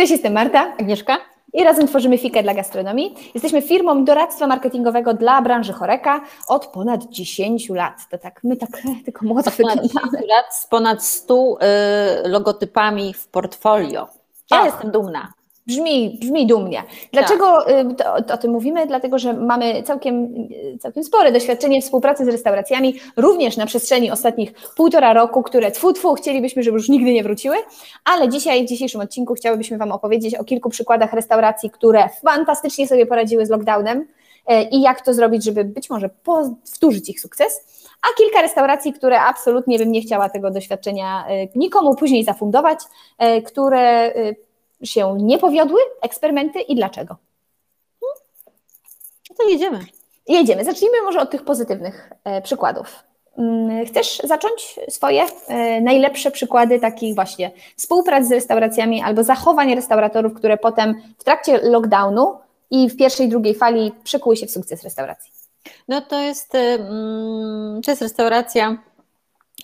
Cześć, jestem Marta. Agnieszka. I razem tworzymy Fikę dla gastronomii. Jesteśmy firmą doradztwa marketingowego dla branży choreka od ponad 10 lat. To tak, my tak tylko młodych ponad 10 lat z ponad 100 y, logotypami w portfolio. Ja jestem dumna. Brzmi, brzmi dumnie. Dlaczego tak. to, o tym mówimy? Dlatego, że mamy całkiem, całkiem spore doświadczenie współpracy z restauracjami, również na przestrzeni ostatnich półtora roku, które tfu, tfu, chcielibyśmy, żeby już nigdy nie wróciły, ale dzisiaj, w dzisiejszym odcinku chciałybyśmy Wam opowiedzieć o kilku przykładach restauracji, które fantastycznie sobie poradziły z lockdownem e, i jak to zrobić, żeby być może powtórzyć ich sukces, a kilka restauracji, które absolutnie bym nie chciała tego doświadczenia e, nikomu później zafundować, e, które się nie powiodły eksperymenty i dlaczego? No to jedziemy. Jedziemy. Zacznijmy może od tych pozytywnych e, przykładów. Mm, chcesz zacząć swoje e, najlepsze przykłady takich właśnie współprac z restauracjami albo zachowań restauratorów, które potem w trakcie lockdownu i w pierwszej, drugiej fali przekuły się w sukces restauracji? No to jest, mm, to jest restauracja,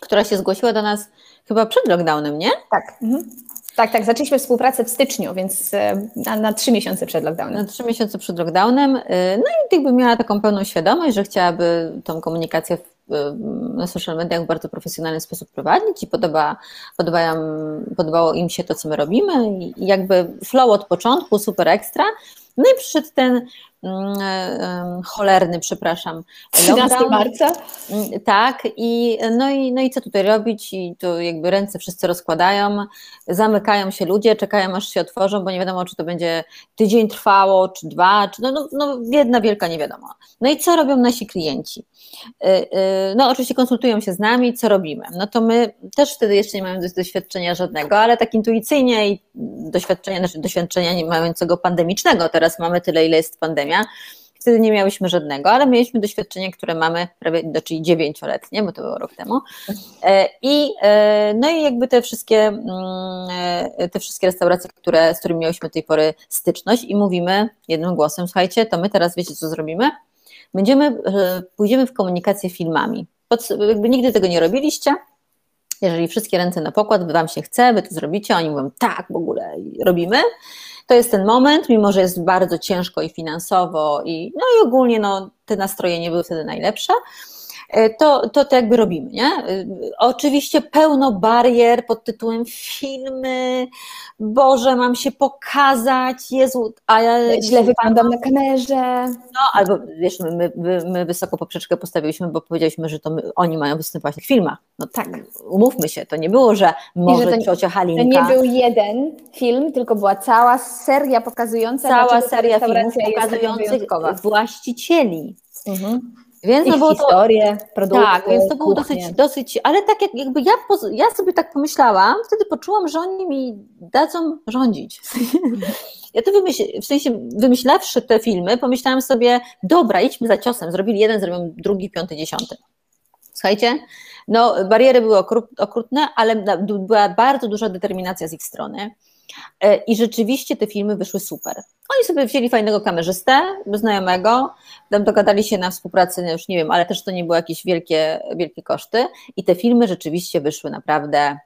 która się zgłosiła do nas chyba przed lockdownem, nie? Tak. Mhm. Tak, tak, zaczęliśmy współpracę w styczniu, więc e, na, na trzy miesiące przed lockdownem. Na trzy miesiące przed lockdownem. E, no i jakby miała taką pełną świadomość, że chciałaby tą komunikację e, na social mediach w bardzo profesjonalny sposób prowadzić i podoba, podobają, podobało im się to, co my robimy i jakby flow od początku, super ekstra. No i przyszedł ten cholerny, przepraszam. 13 marca? Mm, tak, i no, i no i co tutaj robić? I tu jakby ręce wszyscy rozkładają, zamykają się ludzie, czekają aż się otworzą, bo nie wiadomo, czy to będzie tydzień trwało, czy dwa, czy no, no, no jedna wielka nie wiadomo. No i co robią nasi klienci? Y, y, no oczywiście konsultują się z nami, co robimy. No to my też wtedy jeszcze nie mamy doświadczenia żadnego, ale tak intuicyjnie i doświadczenia, znaczy doświadczenia nie mającego pandemicznego, teraz mamy tyle, ile jest pandemia, wtedy nie miałyśmy żadnego, ale mieliśmy doświadczenie, które mamy prawie, no, czyli dziewięcioletnie, bo to było rok temu. E, I, e, no i jakby te wszystkie, mm, e, te wszystkie restauracje, które, z którymi miałyśmy do tej pory styczność i mówimy jednym głosem, słuchajcie, to my teraz wiecie, co zrobimy? Będziemy, pójdziemy w komunikację filmami. Pod, jakby nigdy tego nie robiliście, jeżeli wszystkie ręce na pokład, Wam się chce, Wy to zrobicie, oni mówią tak, w ogóle robimy, to jest ten moment, mimo że jest bardzo ciężko i finansowo, i, no i ogólnie no, te nastroje nie były wtedy najlepsze, to, to, to jakby robimy, nie? E, oczywiście pełno barier pod tytułem filmy, Boże, mam się pokazać, Jezu, a ja... Źle wyglądam na kamerze. No, albo wiesz, my, my, my wysoko poprzeczkę postawiliśmy, bo powiedzieliśmy, że to my, oni mają występować w filmach. No tak, umówmy się, to nie było, że może że to, ciocia Halinka... To nie był jeden film, tylko była cała seria pokazująca, cała seria filmów pokazujących właścicieli. Mhm. Więc no było historię, to, produkty, Tak, więc to było dosyć, dosyć, ale tak jak, jakby ja, ja sobie tak pomyślałam, wtedy poczułam, że oni mi dadzą rządzić. Ja to wymyśl, w sensie wymyślawszy te filmy, pomyślałam sobie, dobra, idźmy za ciosem, zrobili jeden, zrobią drugi, piąty, dziesiąty. Słuchajcie, no bariery były okrutne, ale była bardzo duża determinacja z ich strony. E, I rzeczywiście te filmy wyszły super. Oni sobie wzięli fajnego kamerzystę, znajomego, tam dogadali się na współpracy, no już nie wiem, ale też to nie były jakieś wielkie, wielkie koszty i te filmy rzeczywiście wyszły naprawdę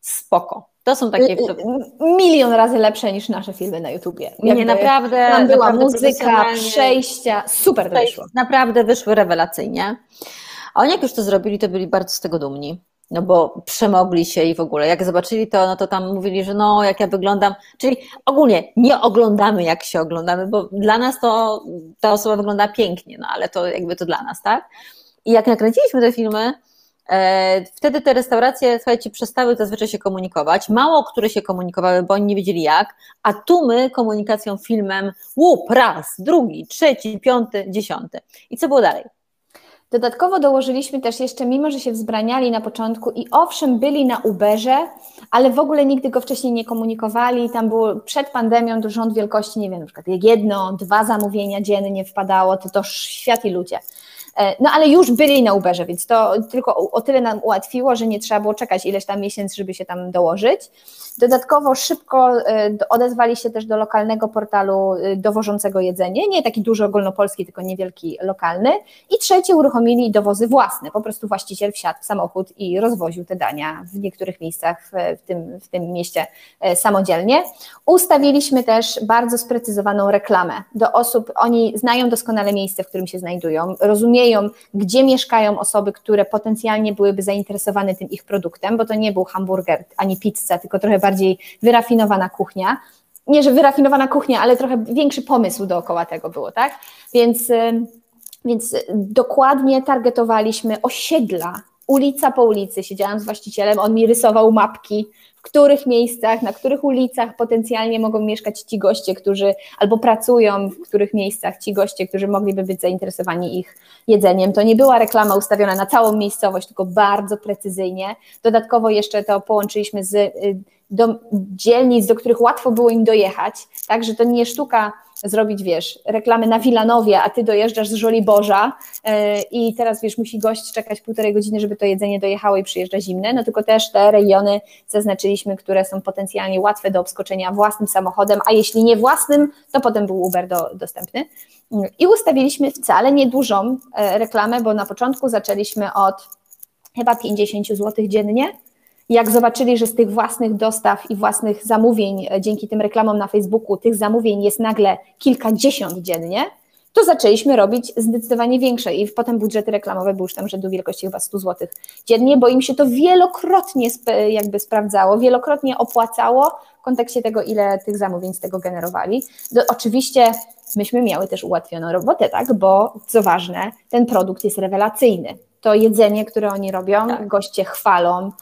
spoko. To są takie. Y, y, milion razy lepsze niż nasze filmy na YouTubie. Nie, naprawdę. Tam była naprawdę muzyka, przejścia, super to wyszło. Naprawdę wyszły rewelacyjnie. A oni jak już to zrobili, to byli bardzo z tego dumni no bo przemogli się i w ogóle, jak zobaczyli to, no to tam mówili, że no, jak ja wyglądam, czyli ogólnie nie oglądamy, jak się oglądamy, bo dla nas to ta osoba wygląda pięknie, no ale to jakby to dla nas, tak? I jak nakręciliśmy te filmy, e, wtedy te restauracje, słuchajcie, przestały zazwyczaj się komunikować, mało które się komunikowały, bo oni nie wiedzieli jak, a tu my komunikacją filmem, łup, raz, drugi, trzeci, piąty, dziesiąty. I co było dalej? Dodatkowo dołożyliśmy też jeszcze, mimo że się wzbraniali na początku i owszem byli na Uberze, ale w ogóle nigdy go wcześniej nie komunikowali, tam było przed pandemią to rząd wielkości, nie wiem, na przykład jedno, dwa zamówienia dziennie wpadało, to to świat i ludzie. No ale już byli na Uberze, więc to tylko o tyle nam ułatwiło, że nie trzeba było czekać ileś tam miesięcy, żeby się tam dołożyć. Dodatkowo szybko odezwali się też do lokalnego portalu dowożącego jedzenie, nie taki duży ogólnopolski, tylko niewielki lokalny. I trzecie uruchomili dowozy własne, po prostu właściciel wsiadł w samochód i rozwoził te dania w niektórych miejscach w tym, w tym mieście samodzielnie. Ustawiliśmy też bardzo sprecyzowaną reklamę do osób, oni znają doskonale miejsce, w którym się znajdują, rozumieją, gdzie mieszkają osoby, które potencjalnie byłyby zainteresowane tym ich produktem, bo to nie był hamburger ani pizza, tylko trochę bardziej wyrafinowana kuchnia. Nie, że wyrafinowana kuchnia, ale trochę większy pomysł dookoła tego było, tak? Więc, więc dokładnie targetowaliśmy osiedla, ulica po ulicy. Siedziałam z właścicielem, on mi rysował mapki w których miejscach, na których ulicach potencjalnie mogą mieszkać ci goście, którzy albo pracują, w których miejscach ci goście, którzy mogliby być zainteresowani ich jedzeniem. To nie była reklama ustawiona na całą miejscowość, tylko bardzo precyzyjnie. Dodatkowo jeszcze to połączyliśmy z y, do dzielnic, do których łatwo było im dojechać, tak, że to nie sztuka zrobić, wiesz, reklamy na Wilanowie, a ty dojeżdżasz z Żoliborza yy, i teraz, wiesz, musi gość czekać półtorej godziny, żeby to jedzenie dojechało i przyjeżdża zimne, no tylko też te regiony zaznaczyliśmy, które są potencjalnie łatwe do obskoczenia własnym samochodem, a jeśli nie własnym, to potem był Uber do, dostępny. I ustawiliśmy wcale niedużą e, reklamę, bo na początku zaczęliśmy od chyba 50 zł dziennie, jak zobaczyli, że z tych własnych dostaw i własnych zamówień, e, dzięki tym reklamom na Facebooku, tych zamówień jest nagle kilkadziesiąt dziennie, to zaczęliśmy robić zdecydowanie większe i potem budżety reklamowe były już tam rzędu wielkości chyba 100 zł dziennie, bo im się to wielokrotnie jakby sprawdzało, wielokrotnie opłacało w kontekście tego, ile tych zamówień z tego generowali. Do, oczywiście myśmy miały też ułatwioną robotę, tak, bo co ważne, ten produkt jest rewelacyjny. To jedzenie, które oni robią, tak. goście chwalą,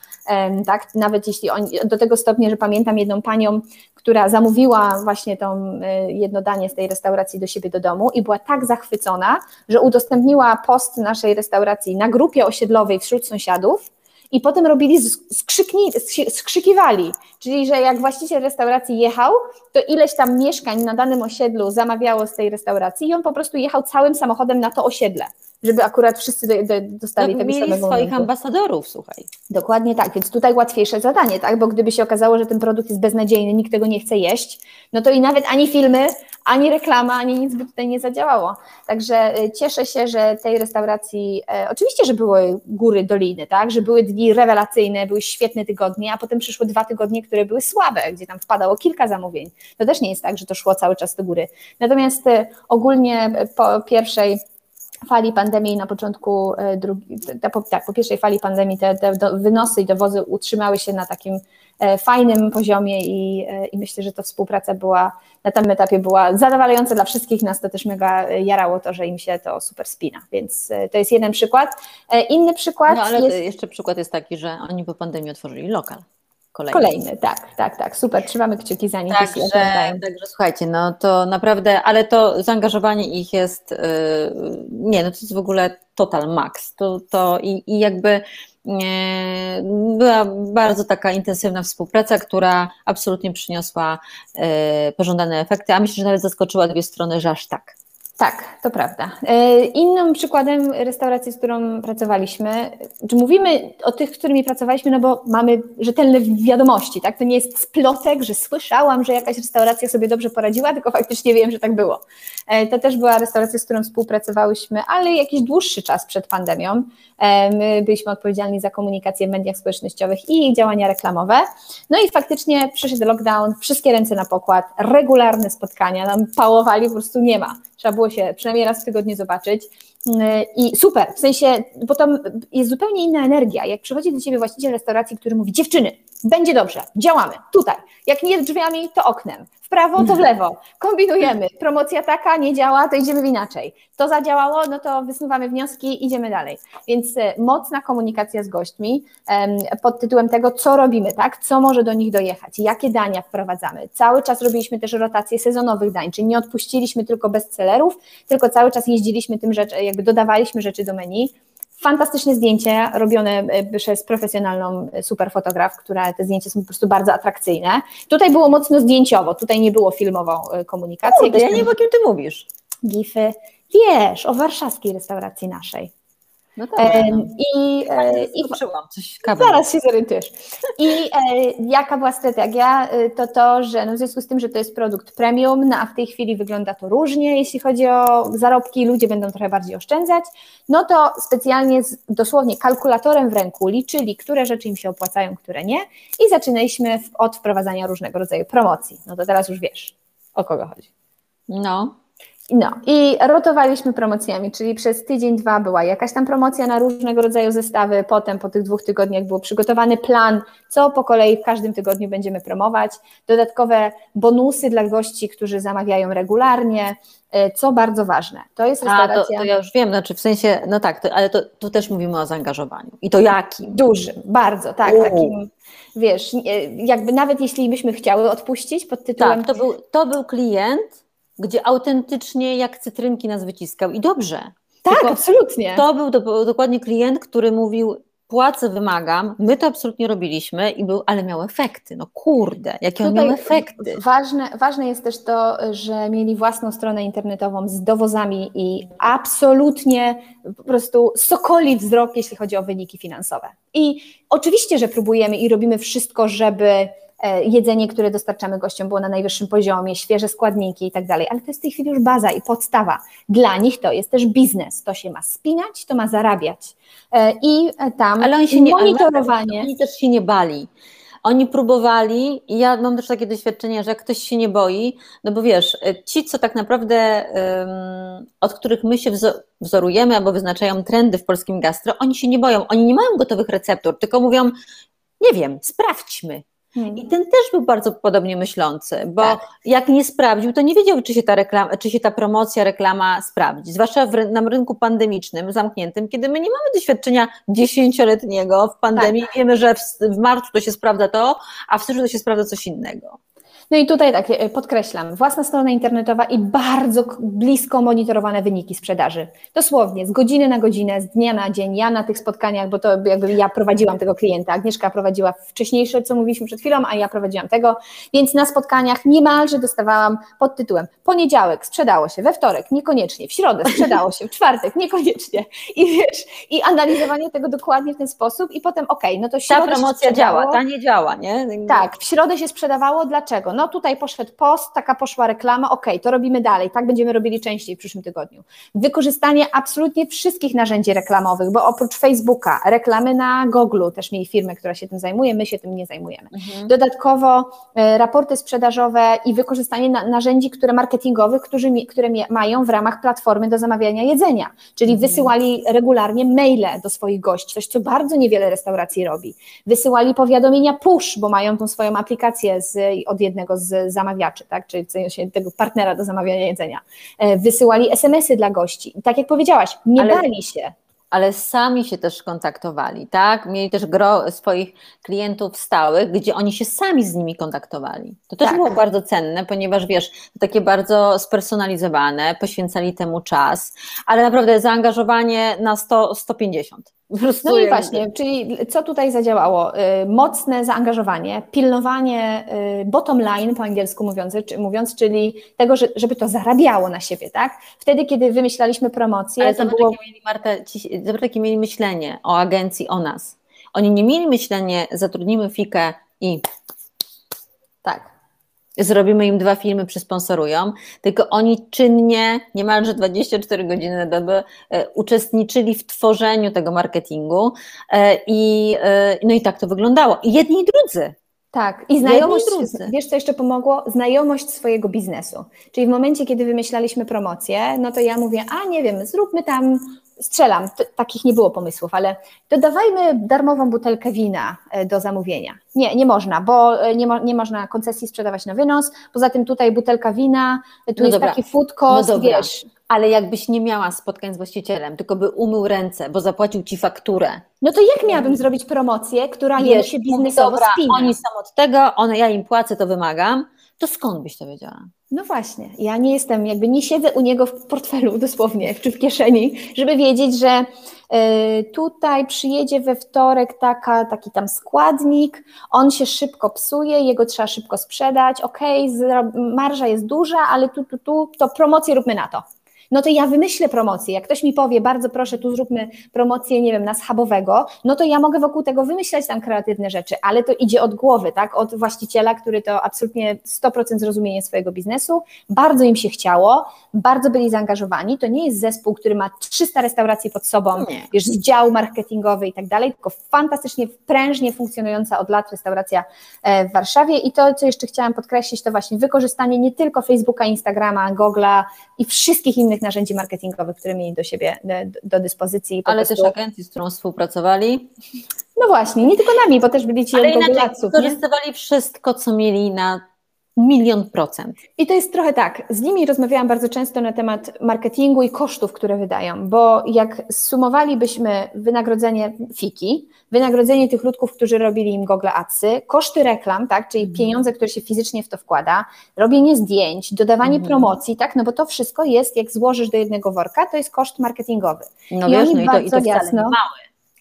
tak, nawet jeśli oni, do tego stopnia, że pamiętam jedną panią, która zamówiła właśnie tą e, jedno danie z tej restauracji do siebie do domu i była tak zachwycona, że udostępniła post naszej restauracji na grupie osiedlowej wśród sąsiadów, i potem robili, skrzykni, skrzykiwali, czyli że jak właściciel restauracji jechał, to ileś tam mieszkań na danym osiedlu zamawiało z tej restauracji i on po prostu jechał całym samochodem na to osiedle żeby akurat wszyscy do, do, dostali no, tego mieli samego swoich momentu. ambasadorów, słuchaj. Dokładnie tak, więc tutaj łatwiejsze zadanie, tak, bo gdyby się okazało, że ten produkt jest beznadziejny, nikt tego nie chce jeść, no to i nawet ani filmy, ani reklama, ani nic by tutaj nie zadziałało. Także y, cieszę się, że tej restauracji, e, oczywiście, że były góry, doliny, tak, że były dni rewelacyjne, były świetne tygodnie, a potem przyszły dwa tygodnie, które były słabe, gdzie tam wpadało kilka zamówień. To też nie jest tak, że to szło cały czas do góry. Natomiast y, ogólnie po pierwszej fali pandemii na początku e, drugi, po, tak, po pierwszej fali pandemii te, te wynosy i dowozy utrzymały się na takim e, fajnym poziomie i, e, i myślę, że to współpraca była na tym etapie była zadowalająca dla wszystkich, nas to też mega jarało to, że im się to super spina, więc to jest jeden przykład. Inny przykład No ale jest... jeszcze przykład jest taki, że oni po pandemii otworzyli lokal. Kolejny. Kolejny. tak, tak, tak, super, trzymamy kciuki za nich. Także, także słuchajcie, no to naprawdę, ale to zaangażowanie ich jest, yy, nie, no to jest w ogóle total max, to, to i, i jakby była bardzo taka intensywna współpraca, która absolutnie przyniosła yy, pożądane efekty, a myślę, że nawet zaskoczyła dwie strony, że aż tak. Tak, to prawda. E, innym przykładem restauracji, z którą pracowaliśmy, czy mówimy o tych, z którymi pracowaliśmy, no bo mamy rzetelne wiadomości, tak? To nie jest splotek, że słyszałam, że jakaś restauracja sobie dobrze poradziła, tylko faktycznie wiem, że tak było. E, to też była restauracja, z którą współpracowałyśmy, ale jakiś dłuższy czas przed pandemią. E, my byliśmy odpowiedzialni za komunikację w mediach społecznościowych i działania reklamowe. No i faktycznie przyszedł lockdown, wszystkie ręce na pokład, regularne spotkania, nam pałowali, po prostu nie ma. Trzeba było się przynajmniej raz w tygodniu zobaczyć. I super, w sensie, bo tam jest zupełnie inna energia. Jak przychodzi do ciebie właściciel restauracji, który mówi: Dziewczyny, będzie dobrze, działamy tutaj. Jak nie drzwiami, to oknem. W prawo, to w lewo. Kombinujemy. Promocja taka nie działa, to idziemy inaczej. To zadziałało, no to wysnuwamy wnioski, idziemy dalej. Więc e, mocna komunikacja z gośćmi pod tytułem tego, co robimy, tak? Co może do nich dojechać, jakie dania wprowadzamy. Cały czas robiliśmy też rotację sezonowych dań, czyli nie odpuściliśmy tylko bestsellerów, tylko cały czas jeździliśmy tym rzeczy, jakby dodawaliśmy rzeczy do menu Fantastyczne zdjęcie robione e, przez profesjonalną e, super fotograf, która te zdjęcia są po prostu bardzo atrakcyjne. Tutaj było mocno zdjęciowo, tutaj nie było filmową e, komunikacji. ja nie wiem, o kim ty mówisz. Gify, Wiesz, o warszawskiej restauracji naszej. No tak. E, I, e, i coś Zaraz się zorientujesz. I e, jaka była strategia? E, to to, że no w związku z tym, że to jest produkt premium, no a w tej chwili wygląda to różnie, jeśli chodzi o zarobki, ludzie będą trochę bardziej oszczędzać, no to specjalnie z dosłownie kalkulatorem w ręku liczyli, które rzeczy im się opłacają, które nie i zaczynaliśmy od wprowadzania różnego rodzaju promocji. No to teraz już wiesz, o kogo chodzi. No, no i rotowaliśmy promocjami, czyli przez tydzień, dwa była jakaś tam promocja na różnego rodzaju zestawy, potem po tych dwóch tygodniach był przygotowany plan, co po kolei w każdym tygodniu będziemy promować, dodatkowe bonusy dla gości, którzy zamawiają regularnie, e, co bardzo ważne. To jest restauracja... A, to, to ja już wiem, znaczy w sensie, no tak, to, ale to, tu też mówimy o zaangażowaniu. I to jakim? Dużym, bardzo, tak, takim, wiesz, jakby nawet jeśli byśmy chciały odpuścić pod tytułem... Tak, to był, to był klient gdzie autentycznie jak cytrynki nas wyciskał i dobrze. Tak, Tylko absolutnie. To był do, dokładnie klient, który mówił, płacę, wymagam, my to absolutnie robiliśmy i był, ale miał efekty, no kurde, jakie on miał efekty. Ważne, ważne jest też to, że mieli własną stronę internetową z dowozami i absolutnie po prostu sokoli wzrok, jeśli chodzi o wyniki finansowe. I oczywiście, że próbujemy i robimy wszystko, żeby jedzenie, które dostarczamy gościom było na najwyższym poziomie, świeże składniki i tak dalej, ale to jest w tej chwili już baza i podstawa. Dla nich to jest też biznes, to się ma spinać, to ma zarabiać. E, I tam ale oni się nie, monitorowanie. Oni też się nie bali. Oni próbowali, i ja mam też takie doświadczenie, że jak ktoś się nie boi, no bo wiesz, e, ci, co tak naprawdę, um, od których my się wzorujemy albo wyznaczają trendy w polskim gastro, oni się nie boją, oni nie mają gotowych receptur, tylko mówią, nie wiem, sprawdźmy, Hmm. I ten też był bardzo podobnie myślący, bo tak. jak nie sprawdził, to nie wiedział, czy się ta, reklama, czy się ta promocja, reklama sprawdzi. Zwłaszcza w, na rynku pandemicznym, zamkniętym, kiedy my nie mamy doświadczenia dziesięcioletniego w pandemii, tak. wiemy, że w, w marcu to się sprawdza to, a w styczniu to się sprawdza coś innego. No i tutaj tak, podkreślam, własna strona internetowa i bardzo blisko monitorowane wyniki sprzedaży. Dosłownie, z godziny na godzinę, z dnia na dzień, ja na tych spotkaniach, bo to jakby ja prowadziłam tego klienta, Agnieszka prowadziła wcześniejsze, co mówiliśmy przed chwilą, a ja prowadziłam tego, więc na spotkaniach niemalże dostawałam pod tytułem poniedziałek sprzedało się, we wtorek niekoniecznie, w środę sprzedało się, w czwartek niekoniecznie i wiesz, i analizowanie tego dokładnie w ten sposób i potem okej, okay, no to środa Ta promocja działa, ta nie działa, nie? Tak, w środę się sprzedawało, dlaczego? No tutaj poszedł post, taka poszła reklama, ok, to robimy dalej, tak będziemy robili częściej w przyszłym tygodniu. Wykorzystanie absolutnie wszystkich narzędzi reklamowych, bo oprócz Facebooka, reklamy na Google, też mieli firmę, która się tym zajmuje, my się tym nie zajmujemy. Mhm. Dodatkowo e, raporty sprzedażowe i wykorzystanie na, narzędzi, które marketingowych, którzy, które mają w ramach platformy do zamawiania jedzenia, czyli mhm. wysyłali regularnie maile do swoich gości, coś co bardzo niewiele restauracji robi. Wysyłali powiadomienia push, bo mają tą swoją aplikację z, od jednego jednego z zamawiaczy, tak, czyli tego partnera do zamawiania jedzenia. E, wysyłali SMS-y dla gości. I tak jak powiedziałaś, nie Ale... bali się ale sami się też kontaktowali, tak? Mieli też gro swoich klientów stałych, gdzie oni się sami z nimi kontaktowali. To też tak. było bardzo cenne, ponieważ wiesz, takie bardzo spersonalizowane, poświęcali temu czas, ale naprawdę zaangażowanie na 100, 150. No i właśnie, czyli co tutaj zadziałało? Y, mocne zaangażowanie, pilnowanie y, bottom line po angielsku mówiąc, mówiąc czyli tego, żeby to zarabiało na siebie, tak? Wtedy, kiedy wymyślaliśmy promocję, Ale to było... Mieli, Marta, ci, zobacz, jakie mieli myślenie o agencji, o nas. Oni nie mieli myślenia, zatrudnimy fikę i tak zrobimy im dwa filmy, przysponsorują, tylko oni czynnie, niemalże 24 godziny na dobę e, uczestniczyli w tworzeniu tego marketingu e, i, e, no i tak to wyglądało. I jedni i drudzy. Tak, i znajomość, wiesz co jeszcze pomogło? Znajomość swojego biznesu. Czyli w momencie, kiedy wymyślaliśmy promocję, no to ja mówię, a nie wiem, zróbmy tam strzelam, takich nie było pomysłów, ale dodawajmy darmową butelkę wina e, do zamówienia. Nie, nie można, bo e, nie, mo nie można koncesji sprzedawać na wynos. Poza tym tutaj butelka wina, tu no jest dobra. taki food cost, no wiesz. Ale jakbyś nie miała spotkań z właścicielem, tylko by umył ręce, bo zapłacił ci fakturę. No to jak miałabym zrobić promocję, która wiesz, się biznesowo dobra, spina? Oni są od tego, one, ja im płacę, to wymagam to skąd byś to wiedziała? No właśnie, ja nie jestem, jakby nie siedzę u niego w portfelu dosłownie, czy w kieszeni, żeby wiedzieć, że y, tutaj przyjedzie we wtorek taka, taki tam składnik, on się szybko psuje, jego trzeba szybko sprzedać, ok, marża jest duża, ale tu, tu, tu, to promocję róbmy na to. No to ja wymyślę promocję. Jak ktoś mi powie, bardzo proszę, tu zróbmy promocję, nie wiem, na schabowego, no to ja mogę wokół tego wymyślać tam kreatywne rzeczy, ale to idzie od głowy, tak? Od właściciela, który to absolutnie 100% zrozumienie swojego biznesu, bardzo im się chciało, bardzo byli zaangażowani. To nie jest zespół, który ma 300 restauracji pod sobą, nie. wiesz, dział marketingowy i tak dalej, tylko fantastycznie, prężnie funkcjonująca od lat restauracja e, w Warszawie. I to, co jeszcze chciałam podkreślić, to właśnie wykorzystanie nie tylko Facebooka, Instagrama, Google'a i wszystkich innych narzędzi marketingowych, które mieli do siebie, do, do dyspozycji. Ale prostu... też agencji, z którą współpracowali. No właśnie, nie tylko nami, bo też byli ci Ale inaczej wykorzystywali wszystko, co mieli na milion procent. I to jest trochę tak, z nimi rozmawiałam bardzo często na temat marketingu i kosztów, które wydają, bo jak sumowalibyśmy wynagrodzenie fiki, wynagrodzenie tych ludków, którzy robili im Google Adsy, koszty reklam, tak, czyli mhm. pieniądze, które się fizycznie w to wkłada, robienie zdjęć, dodawanie mhm. promocji, tak, no bo to wszystko jest, jak złożysz do jednego worka, to jest koszt marketingowy. No I wiesz, no i to, i to jasno, mały.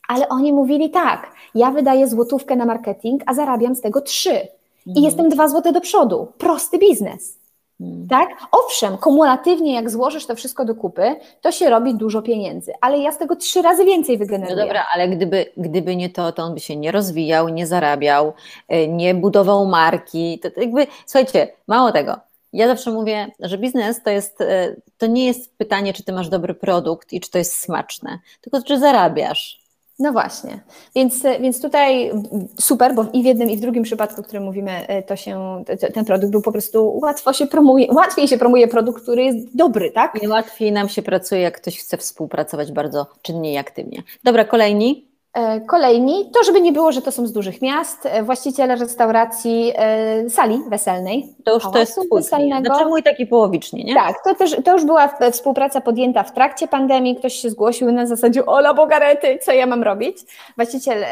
Ale oni mówili tak, ja wydaję złotówkę na marketing, a zarabiam z tego trzy i mhm. jestem dwa złote do przodu. Prosty biznes. Hmm. Tak? Owszem, kumulatywnie jak złożysz to wszystko do kupy, to się robi dużo pieniędzy, ale ja z tego trzy razy więcej wygeneruję. No dobra, ale gdyby, gdyby nie to, to on by się nie rozwijał, nie zarabiał, y, nie budował marki. To, to jakby, słuchajcie, mało tego. Ja zawsze mówię, że biznes to jest, y, to nie jest pytanie, czy ty masz dobry produkt i czy to jest smaczne, tylko czy zarabiasz. No właśnie, więc, więc tutaj super, bo i w jednym i w drugim przypadku, o którym mówimy, e, to się, ten produkt był po prostu, łatwo się promuje, łatwiej się promuje produkt, który jest dobry, tak? I łatwiej nam się pracuje, jak ktoś chce współpracować bardzo czynnie i aktywnie. Dobra, kolejni. E, kolejni, to żeby nie było, że to są z dużych miast, e, właściciele restauracji e, sali weselnej. To już to jest twój weselnego. Znaczy mój taki połowicznie, nie? Tak, to, też, to już była współpraca podjęta w trakcie pandemii, ktoś się zgłosił na zasadzie Ola Bogarety, co ja mam robić? Właściciel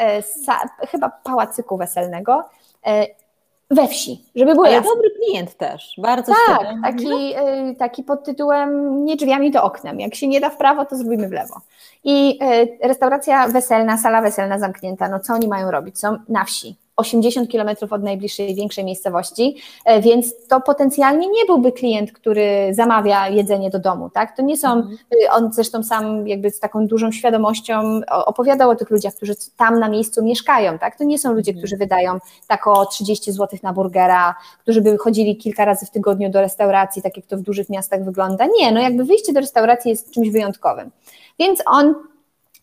chyba pałacyku weselnego we wsi, żeby było Ale dobry klient też, bardzo Tak, taki, taki pod tytułem nie drzwiami to oknem, jak się nie da w prawo, to zrobimy w lewo. I e, restauracja weselna, sala weselna zamknięta, no co oni mają robić? Są na wsi. 80 kilometrów od najbliższej, większej miejscowości, e, więc to potencjalnie nie byłby klient, który zamawia jedzenie do domu, tak? To nie są, mhm. Y, on zresztą sam jakby z taką dużą świadomością opowiadał o tych ludziach, którzy tam na miejscu mieszkają, tak? To nie są ludzie, mhm. którzy wydają tak o 30 zł na burgera, którzy by chodzili kilka razy w tygodniu do restauracji, tak jak to w dużych miastach wygląda. Nie, no jakby wyjście do restauracji jest czymś wyjątkowym. Więc on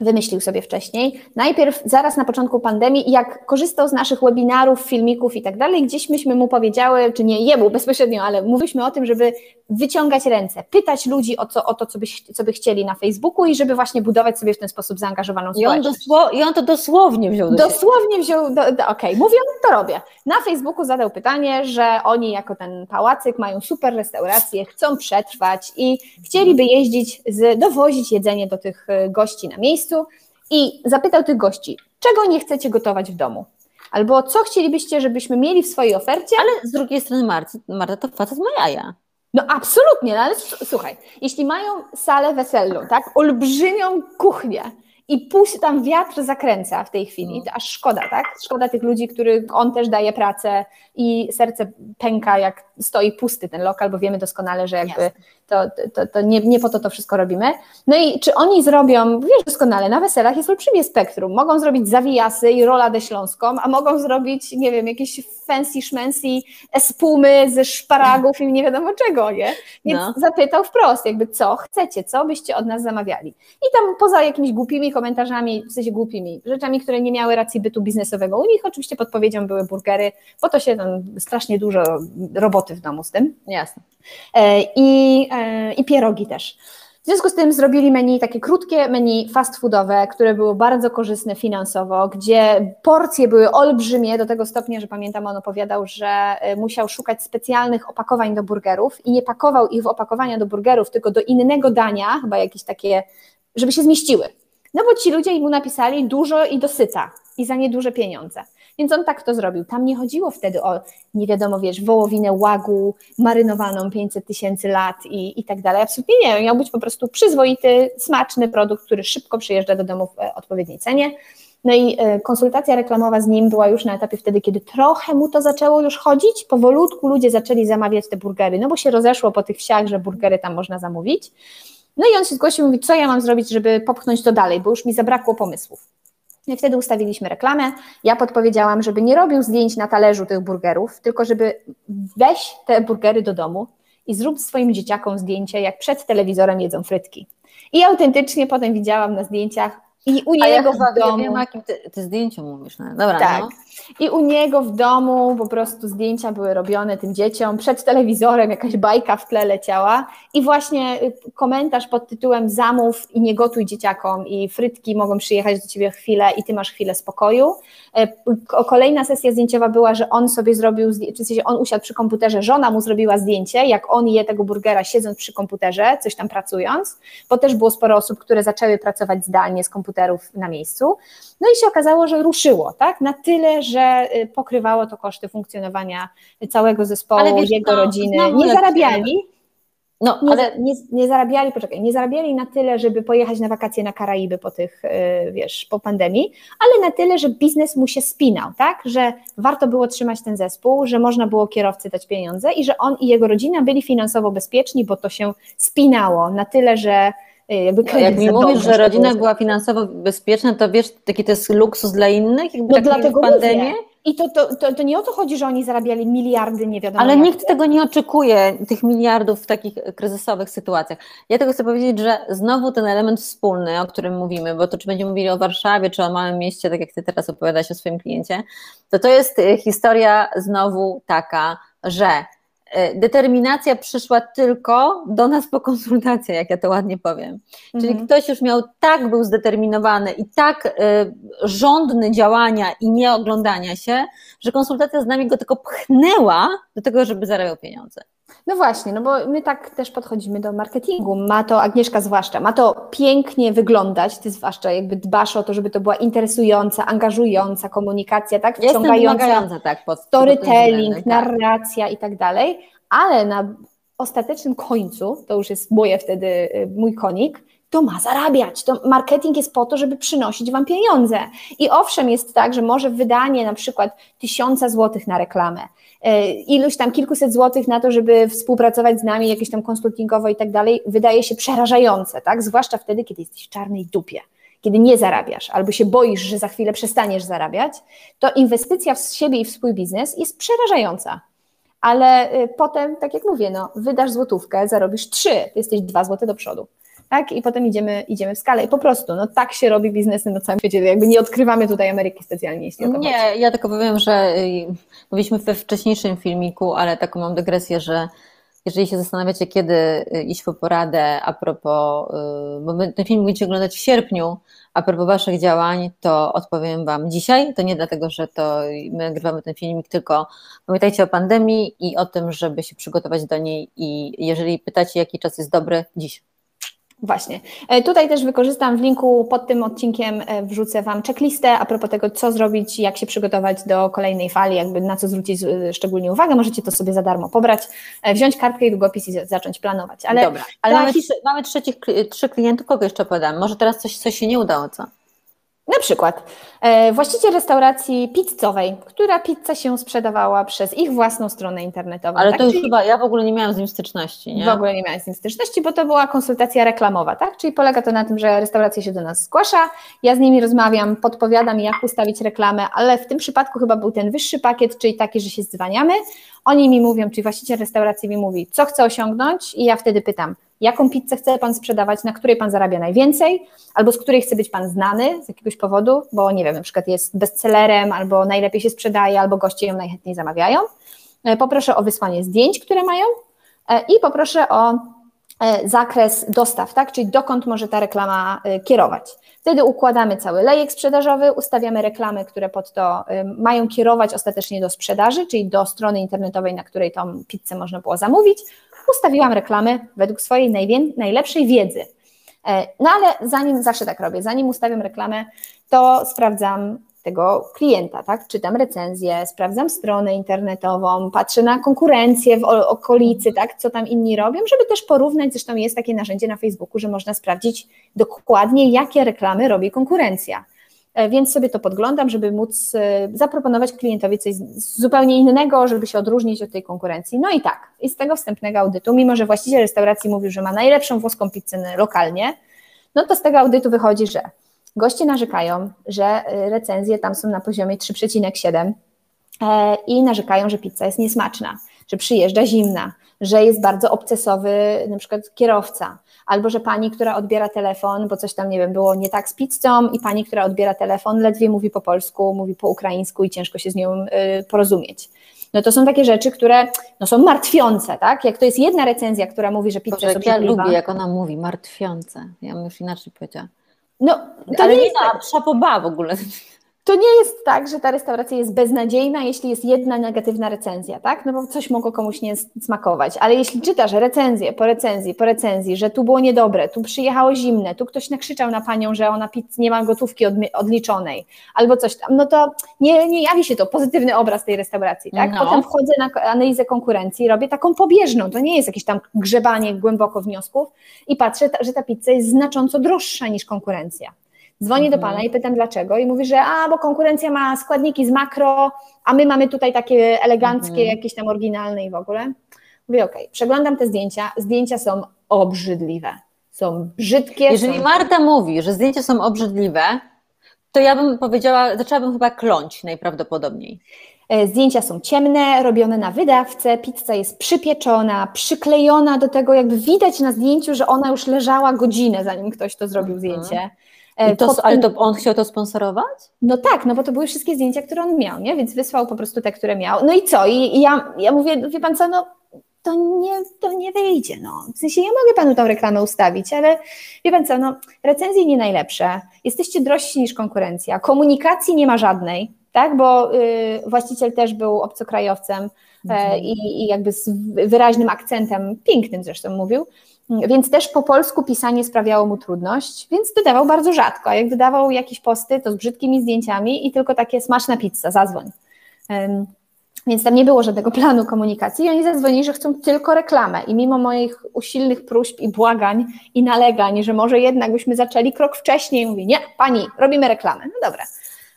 wymyślił sobie wcześniej. Najpierw, zaraz na początku pandemii, jak korzystał z naszych webinarów, filmików i tak dalej, gdzieś myśmy mu powiedziały, czy nie jemu bezpośrednio, ale mówiliśmy o tym, żeby wyciągać ręce, pytać ludzi o, co, o to, co by, co by chcieli na Facebooku i żeby właśnie budować sobie w ten sposób zaangażowaną społeczność. I on, i on to dosłownie wziął do Dosłownie wziął, do, do, okej, okay. mówią, to robię. Na Facebooku zadał pytanie, że oni jako ten pałacyk mają super restaurację, chcą przetrwać i chcieliby jeździć, z, dowozić jedzenie do tych e, gości na miejscu i zapytał tych gości, czego nie chcecie gotować w domu? Albo co chcielibyście, żebyśmy mieli w swojej ofercie? Ale z drugiej strony Marta, Marta to facet ma jaja. No absolutnie, no ale słuchaj, jeśli mają salę weselną, tak, olbrzymią kuchnię i puść tam wiatr zakręca w tej chwili, no. to aż szkoda, tak? Szkoda tych ludzi, których on też daje pracę i serce pęka, jak stoi pusty ten lokal, bo wiemy doskonale, że jakby to, to, to nie, nie po to to wszystko robimy. No i czy oni zrobią, wiesz doskonale, na weselach jest olbrzymie spektrum. Mogą zrobić zawijasy i roladę śląską, a mogą zrobić, nie wiem, jakieś fancy szmensy espumy ze szparagów i nie wiadomo czego, nie? Więc no. zapytał wprost, jakby co chcecie, co byście od nas zamawiali. I tam poza jakimiś głupimi komentarzami, w sensie głupimi, rzeczami, które nie miały racji bytu biznesowego u nich, oczywiście podpowiedzią były burgery, bo to się tam strasznie dużo roboty w domu z tym. Jasne. E, I, e, i pierogi też. W związku z tym zrobili menu, takie krótkie menu fast foodowe, które były bardzo korzystne finansowo, gdzie porcje były olbrzymie do tego stopnia, że pamiętam, on opowiadał, że e, musiał szukać specjalnych opakowań do burgerów i nie pakował ich w opakowania do burgerów, tylko do innego dania, chyba jakieś takie, żeby się zmieściły. No bo ci ludzie mu napisali dużo i dosyta i za nieduże pieniądze. Więc on tak to zrobił. Tam nie chodziło wtedy o, nie wiadomo, wiesz, wołowinę łagu, marynowaną 500 tysięcy lat i, i tak dalej. Absolutnie nie. Miał być po prostu przyzwoity, smaczny produkt, który szybko przyjeżdża do domu w e, odpowiedniej cenie. No i e, konsultacja reklamowa z nim była już na etapie wtedy, kiedy trochę mu to zaczęło już chodzić. Powolutku ludzie zaczęli zamawiać te burgery, no bo się rozeszło po tych wsiach, że burgery tam można zamówić. No i on się zgłosił i mówi, co ja mam zrobić, żeby popchnąć to dalej, bo już mi zabrakło pomysłów. I wtedy ustawiliśmy reklamę. Ja podpowiedziałam, żeby nie robił zdjęć na talerzu tych burgerów, tylko żeby weź te burgery do domu i zrób swoim dzieciakom zdjęcie, jak przed telewizorem jedzą frytki. I autentycznie potem widziałam na zdjęciach i u A ja niego chyba w domu. wiem, o jakim ty, ty zdjęciu mówisz. No. Dobra, Tak. no. I u niego w domu po prostu zdjęcia były robione tym dzieciom, przed telewizorem jakaś bajka w tle leciała i właśnie y, komentarz pod tytułem zamów i nie gotuj dzieciakom i frytki mogą przyjechać do ciebie chwilę i ty masz chwilę spokoju. E, ko- Kolejna sesja zdjęciowa była, że on sobie zrobił, czy w sensie on usiadł przy komputerze, żona mu zrobiła zdjęcie, jak on je tego burgera siedząc przy komputerze, coś tam pracując, bo też było sporo osób, które zaczęły pracować zdalnie z komputerów na miejscu. No i się okazało, że ruszyło, tak? Na tyle, że y, pokrywało to koszty funkcjonowania całego zespołu, wiesz, jego no, rodziny. Nie zarabiali, no nie, ale nie, nie zarabiali, poczekaj, nie zarabiali na tyle, żeby pojechać na wakacje na Karaiby po tych, y, wiesz, po pandemii, ale na tyle, że biznes mu się spinał, tak? Że warto było trzymać ten zespół, że można było kierowcy dać pieniądze i że on i jego rodzina byli finansowo bezpieczni, bo to się spinało na tyle, że jakby no, jak mi mówisz, że rodzina była finansowo bezpieczna, to wiesz, taki to jest luksus dla innych, jakby No tak dlatego pandemię. mówię. I to, to, to, to nie o to chodzi, że oni zarabiali miliardy, nie wiadomo Ale jak. nikt tego nie oczekuje, tych miliardów w takich kryzysowych sytuacjach. Ja tylko chcę powiedzieć, że znowu ten element wspólny, o którym mówimy, bo to czy będziemy mówili o Warszawie, czy o małym mieście, tak jak ty teraz opowiadasz o swoim kliencie, to to jest y, historia znowu taka, że determinacja przyszła tylko do nas po konsultacjach, jak ja to ładnie powiem. Czyli Mhm. ktoś już miał tak był zdeterminowany i tak y, żądny działania i nie oglądania się, że konsultacja z nami go tylko pchnęła do tego, żeby zarabiał pieniądze. No właśnie, no bo my tak też podchodzimy do marketingu. Ma to, Agnieszka zwłaszcza, ma to pięknie wyglądać, ty zwłaszcza jakby dbasz o to, żeby to była interesująca, angażująca komunikacja, tak? Wciągająca tak, pod pod storytelling, względem, tak. narracja i tak dalej, ale na ostatecznym końcu, to już jest moje wtedy, y, mój konik, to ma zarabiać. To marketing jest po to, żeby przynosić Wam pieniądze. I owszem, jest tak, że może wydanie na przykład tysiąca złotych na reklamę, y, iluś tam kilkuset złotych na to, żeby współpracować z nami jakieś tam konsultingowo i tak dalej, wydaje się przerażające, tak? Zwłaszcza wtedy, kiedy jesteś w czarnej dupie kiedy nie zarabiasz, albo się boisz, że za chwilę przestaniesz zarabiać, to inwestycja w siebie i w swój biznes jest przerażająca. Ale y, potem, tak jak mówię, no, wydasz złotówkę, zarobisz trzy, jesteś dwa złote do przodu. Tak? I potem idziemy, idziemy w skalę. I po prostu, no tak się robi biznesy na całym świecie. Jakby nie odkrywamy tutaj Ameryki specjalnie, jeśli o to chodzi. Nie, ja tylko powiem, że y, mówiliśmy we wcześniejszym filmiku, ale taką mam dygresję, że jeżeli się zastanawiacie, kiedy y, iść po poradę a propos, y, bo ten film będziecie oglądać w sierpniu, a propos Waszych działań, to odpowiem Wam dzisiaj. To nie dlatego, że to my nagrywamy ten filmik, tylko pamiętajcie o pandemii i o tym, żeby się przygotować do niej i jeżeli pytacie, jaki czas jest dobry, dziś. Właśnie. E, Tutaj też wykorzystam w linku pod tym odcinkiem, e, wrzucę Wam checklistę a propos tego, co zrobić, jak się przygotować do kolejnej fali, jakby na co zwrócić e, szczególnie uwagę. Możecie to sobie za darmo pobrać, wziąć kartkę i długopis i za- zacząć planować. Ale Dobra, ale ta mamy, trzy, mamy trzecich, trzy klientów, kogo jeszcze podam? Może teraz coś, coś się nie udało, co? Na przykład e, właściciel restauracji pizzowej, która pizza się sprzedawała przez ich własną stronę internetową. Ale tak? to już Czyli chyba, ja w ogóle nie miałam z nim styczności, nie? w ogóle nie miałam z nim styczności, bo to była konsultacja reklamowa, tak? Czyli polega to na tym, że restauracja się do nas zgłasza, ja z nimi rozmawiam, podpowiadam, jak ustawić reklamę, ale w tym przypadku chyba był ten wyższy pakiet, czyli taki, że się zwaniamy. Oni mi mówią, czyli właściciel restauracji mi mówi, co chce osiągnąć, i ja wtedy pytam, jaką pizzę chce Pan sprzedawać, na której Pan zarabia najwięcej, albo z której chce być Pan znany z jakiegoś powodu, bo nie wiem, na przykład jest bestsellerem, albo najlepiej się sprzedaje, albo goście ją najchętniej zamawiają. E, Poproszę o wysłanie zdjęć, które mają e, i poproszę o e, zakres dostaw, tak? czyli dokąd może ta reklama kierować. Wtedy układamy cały lejek sprzedażowy, ustawiamy reklamy, które pod to mają kierować ostatecznie do sprzedaży, czyli do strony internetowej, na której tą pizzę można było zamówić. Ustawiłam reklamy według swojej najlepszej wiedzy. E, No ale zanim, zawsze tak robię, zanim ustawiam reklamę, to sprawdzam tego klienta, tak? Czytam recenzję, sprawdzam stronę internetową, patrzę na konkurencję w okolicy, tak? Co tam inni robią, żeby też porównać, zresztą jest takie narzędzie na Facebooku, że można sprawdzić dokładnie, jakie reklamy robi konkurencja. E, więc sobie to podglądam, żeby móc e, zaproponować klientowi coś zupełnie innego, żeby się odróżnić od tej konkurencji. No i tak, i z tego wstępnego audytu, mimo że właściciel restauracji mówił, że ma najlepszą włoską pizzę lokalnie, no to z tego audytu wychodzi, że goście narzekają, że e, recenzje tam są na poziomie 3,7 i narzekają, że pizza jest niesmaczna, że przyjeżdża zimna, że jest bardzo obcesowy na przykład kierowca, albo że pani, która odbiera telefon, bo coś tam, nie wiem, było nie tak z pizzą i pani, która odbiera telefon, ledwie mówi po polsku, mówi po ukraińsku i ciężko się z nią y, porozumieć. No to są takie rzeczy, które no, są martwiące, tak? Jak to jest jedna recenzja, która mówi, że pizza Boże, jest obrzydliwa. Ja lubię, jak ona mówi, martwiące. Ja bym już inaczej powiedziała. No, to ale nie, jest tak. szapoba w ogóle. To nie jest tak, że ta restauracja jest beznadziejna, jeśli jest jedna negatywna recenzja, tak? No bo coś mogło komuś nie smakować, ale jeśli czytasz recenzję po recenzji, po recenzji, że tu było niedobre, tu przyjechało zimne, tu ktoś nakrzyczał na panią, że ona pizz nie ma gotówki odliczonej, albo coś tam, no to nie, nie jawi się to pozytywny obraz tej restauracji, tak? No. Potem wchodzę na analizę konkurencji, robię taką pobieżną, to nie jest jakieś tam grzebanie głęboko wniosków i patrzę, że ta pizza jest znacząco droższa niż konkurencja. Dzwonię do pana mhm. i pytam dlaczego i mówi, że a, bo konkurencja ma składniki z makro, a my mamy tutaj takie eleganckie, mhm. jakieś tam oryginalne i w ogóle. Mówię, okej, okay. przeglądam te zdjęcia, zdjęcia są obrzydliwe, są brzydkie. Jeżeli są... Marta mówi, że zdjęcia są obrzydliwe, to ja bym powiedziała, zaczęłabym chyba kląć najprawdopodobniej. E, zdjęcia są ciemne, robione na wydawcę, pizza jest przypieczona, przyklejona do tego, jakby widać na zdjęciu, że ona już leżała godzinę, zanim ktoś to zrobił mhm. zdjęcie. E, to, ale to on chciał to sponsorować? No tak, no bo to były wszystkie zdjęcia, które on miał, nie? Więc wysłał po prostu te, które miał. No i co? I, i ja, ja mówię, wie pan co, no to nie, to nie wyjdzie, no. W sensie ja mogę panu tą reklamę ustawić, ale wie pan co, no recenzje nie najlepsze, jesteście drożsi niż konkurencja, komunikacji nie ma żadnej, tak, bo y, właściciel też był obcokrajowcem i, i jakby z wyraźnym akcentem, pięknym zresztą mówił, więc też po polsku pisanie sprawiało mu trudność, więc dodawał bardzo rzadko. A jak dodawał jakieś posty, to z brzydkimi zdjęciami i tylko takie smaczna pizza, zadzwoń. Więc tam nie było żadnego planu komunikacji i oni zadzwonili, że chcą tylko reklamę. I mimo moich usilnych próśb i błagań i nalegań, że może jednak byśmy zaczęli krok wcześniej, mówi, nie, pani, robimy reklamę. No dobra.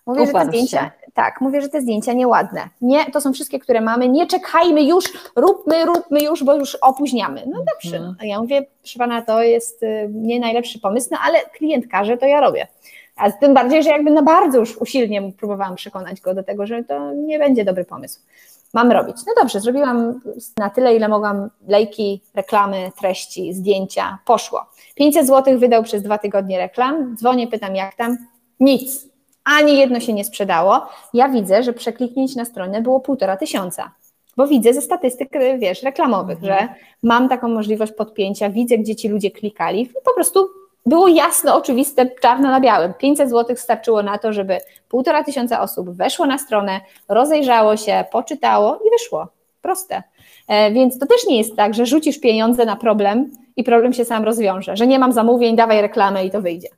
Mówię, że te zdjęcia, tak, mówię, że te zdjęcia nieładne. Nie, to są wszystkie, które mamy. Nie czekajmy już, róbmy, róbmy już, bo już opóźniamy. No dobrze. Mhm. A ja mówię, proszę pana, to jest y, nie najlepszy pomysł, no ale klient każe, to ja robię. A tym bardziej, że jakby na bardzo już usilnie próbowałam przekonać go do tego, że to nie będzie dobry pomysł. Mam robić. No dobrze, zrobiłam na tyle, ile mogłam lejki, reklamy, treści, zdjęcia. Poszło. 500 zł wydał przez dwa tygodnie reklam. Dzwonię, pytam jak tam. Nic ani jedno się nie sprzedało. Ja widzę, że przekliknięć na stronę było półtora tysiąca. Bo widzę ze statystyk, wiesz, reklamowych, mhm. że mam taką możliwość podpięcia, widzę, gdzie ci ludzie klikali i po prostu było jasno, oczywiste, czarno na białym. 500 zł starczyło na to, żeby półtora tysiąca osób weszło na stronę, rozejrzało się, poczytało i wyszło. Proste. E, więc to też nie jest tak, że rzucisz pieniądze na problem i problem się sam rozwiąże, że nie mam zamówień, dawaj reklamę i to wyjdzie.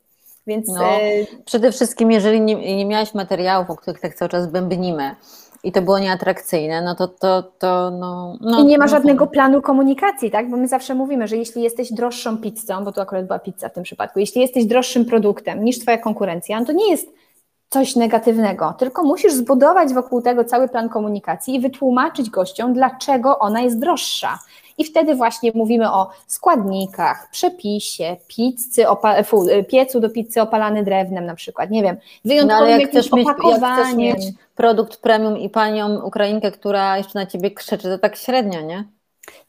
Więc no, e, przede wszystkim, jeżeli nie, nie miałaś materiałów, o których tak cały czas bębnimy, i to było nieatrakcyjne, no to, to, to no, no I nie ma no, żadnego planu komunikacji, tak? Bo my zawsze mówimy, że jeśli jesteś droższą pizzą, bo tu akurat była pizza w tym przypadku, jeśli jesteś droższym produktem niż twoja konkurencja, no to nie jest coś negatywnego, tylko musisz zbudować wokół tego cały plan komunikacji i wytłumaczyć gościom, dlaczego ona jest droższa. I wtedy właśnie mówimy o składnikach, przepisie, pizzy, piecu do pizzy opalany drewnem na przykład, nie wiem, wyjątkowo no, jak chcesz, mieć, jak chcesz mieć produkt premium i panią Ukrainkę, która jeszcze na ciebie krzyczy, to tak średnio, nie?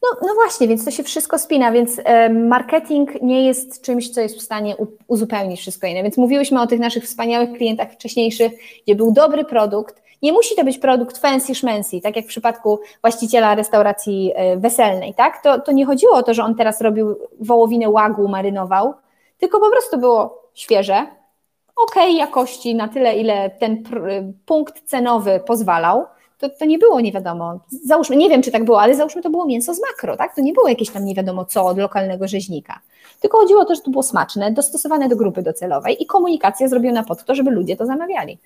No, no właśnie, więc to się wszystko spina, więc e, marketing nie jest czymś, co jest w stanie uzupełnić wszystko inne. Więc mówiłyśmy o tych naszych wspaniałych klientach wcześniejszych, gdzie był dobry produkt. Nie musi to być produkt fancy szmency, tak jak w przypadku właściciela restauracji e, weselnej, tak? To, to nie chodziło o to, że on teraz robił wołowinę łagu, marynował, tylko po prostu było świeże, ok jakości na tyle, ile ten punkt cenowy pozwalał to, to nie było nie wiadomo. Załóżmy, nie wiem czy tak było, ale załóżmy to było mięso z makro, tak? To nie było jakieś tam nie wiadomo co od lokalnego rzeźnika. Tylko chodziło o to, że to było smaczne, dostosowane do grupy docelowej i komunikacja zrobiona pod to, żeby ludzie to zamawiali.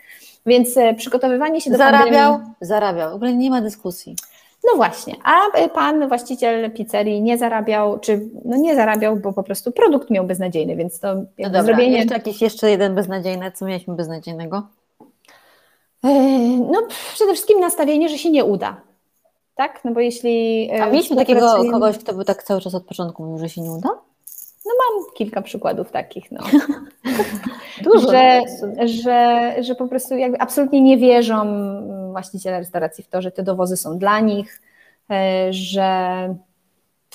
Więc e, przygotowywanie się do Zarabiał, pandemii... zarabiał. W ogóle nie ma dyskusji. No właśnie, a pan właściciel pizzerii nie zarabiał, czy no nie zarabiał, bo po prostu produkt miał beznadziejny, więc to no dobra, zrobienie... Jeszcze jakiś jeszcze jeden beznadziejny, co mieliśmy beznadziejnego? E, no przede wszystkim nastawienie, że się nie uda. Tak? No bo jeśli... A mieliśmy takiego kogoś, kto by tak cały czas od początku mówił, że się nie uda? No mam kilka przykładów takich, no. Dużo. Że, że, że po prostu jakby absolutnie nie wierzą właściciele restauracji w to, że te dowozy są dla nich, e, że...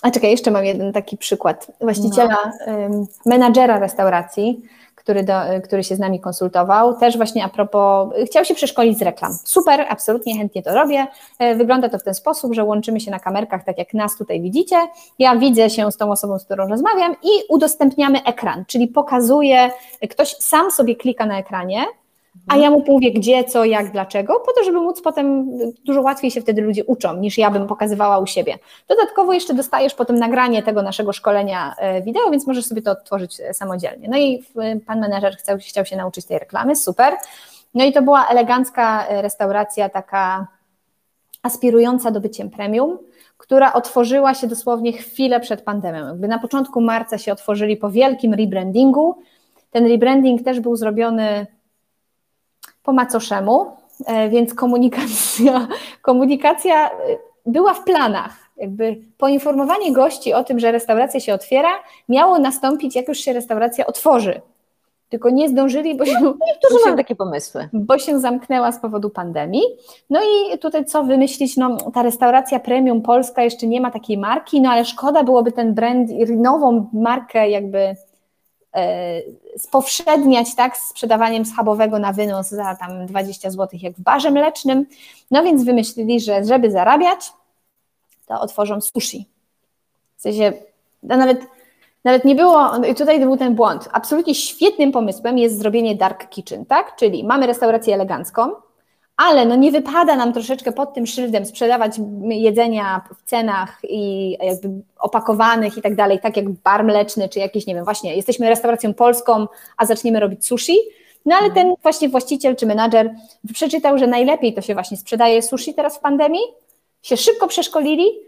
A czekaj, jeszcze mam jeden taki przykład. Właściciela, no. menadżera restauracji, który, do, który się z nami konsultował, też właśnie a propos, chciał się przeszkolić z reklam. Super, absolutnie chętnie to robię. E, wygląda to w ten sposób, że łączymy się na kamerkach, tak jak nas tutaj widzicie. Ja widzę się z tą osobą, z którą rozmawiam i udostępniamy ekran, czyli pokazuje, ktoś sam sobie klika na ekranie, a ja mu mówię gdzie, co, jak, dlaczego, po to, żeby móc potem, dużo łatwiej się wtedy ludzie uczą, niż ja bym pokazywała u siebie. Dodatkowo jeszcze dostajesz potem nagranie tego naszego szkolenia e, wideo, więc możesz sobie to odtworzyć e, samodzielnie. No i pan menedżer chciał, chciał się nauczyć tej reklamy, super. No i to była elegancka restauracja, taka aspirująca do byciem premium, która otworzyła się dosłownie chwilę przed pandemią. Jakby na początku marca się otworzyli po wielkim rebrandingu. Ten rebranding też był zrobiony po macoszemu, e, więc komunikacja, komunikacja e, była w planach. Jakby poinformowanie gości o tym, że restauracja się otwiera, miało nastąpić, jak już się restauracja otworzy. Tylko nie zdążyli, bo się. No, niektórzy mają takie pomysły. Bo się zamknęła z powodu pandemii. No i tutaj co wymyślić? No, ta restauracja premium polska jeszcze nie ma takiej marki, no ale szkoda byłoby ten brand, nową markę jakby spowszedniać tak, z sprzedawaniem schabowego na wynos za tam 20 zł jak w barze mlecznym. No więc wymyślili, że żeby zarabiać, to otworzą sushi. W sensie, no nawet, nawet nie było, tutaj był ten błąd. Absolutnie świetnym pomysłem jest zrobienie dark kitchen, tak? Czyli mamy restaurację elegancką, ale no nie wypada nam troszeczkę pod tym szyldem sprzedawać jedzenia w cenach i jakby opakowanych i tak dalej, tak jak bar mleczny, czy jakiś, nie wiem, właśnie jesteśmy restauracją polską, a zaczniemy robić sushi, no ale ten właśnie właściciel czy menadżer przeczytał, że najlepiej to się właśnie sprzedaje sushi teraz w pandemii, się szybko przeszkolili,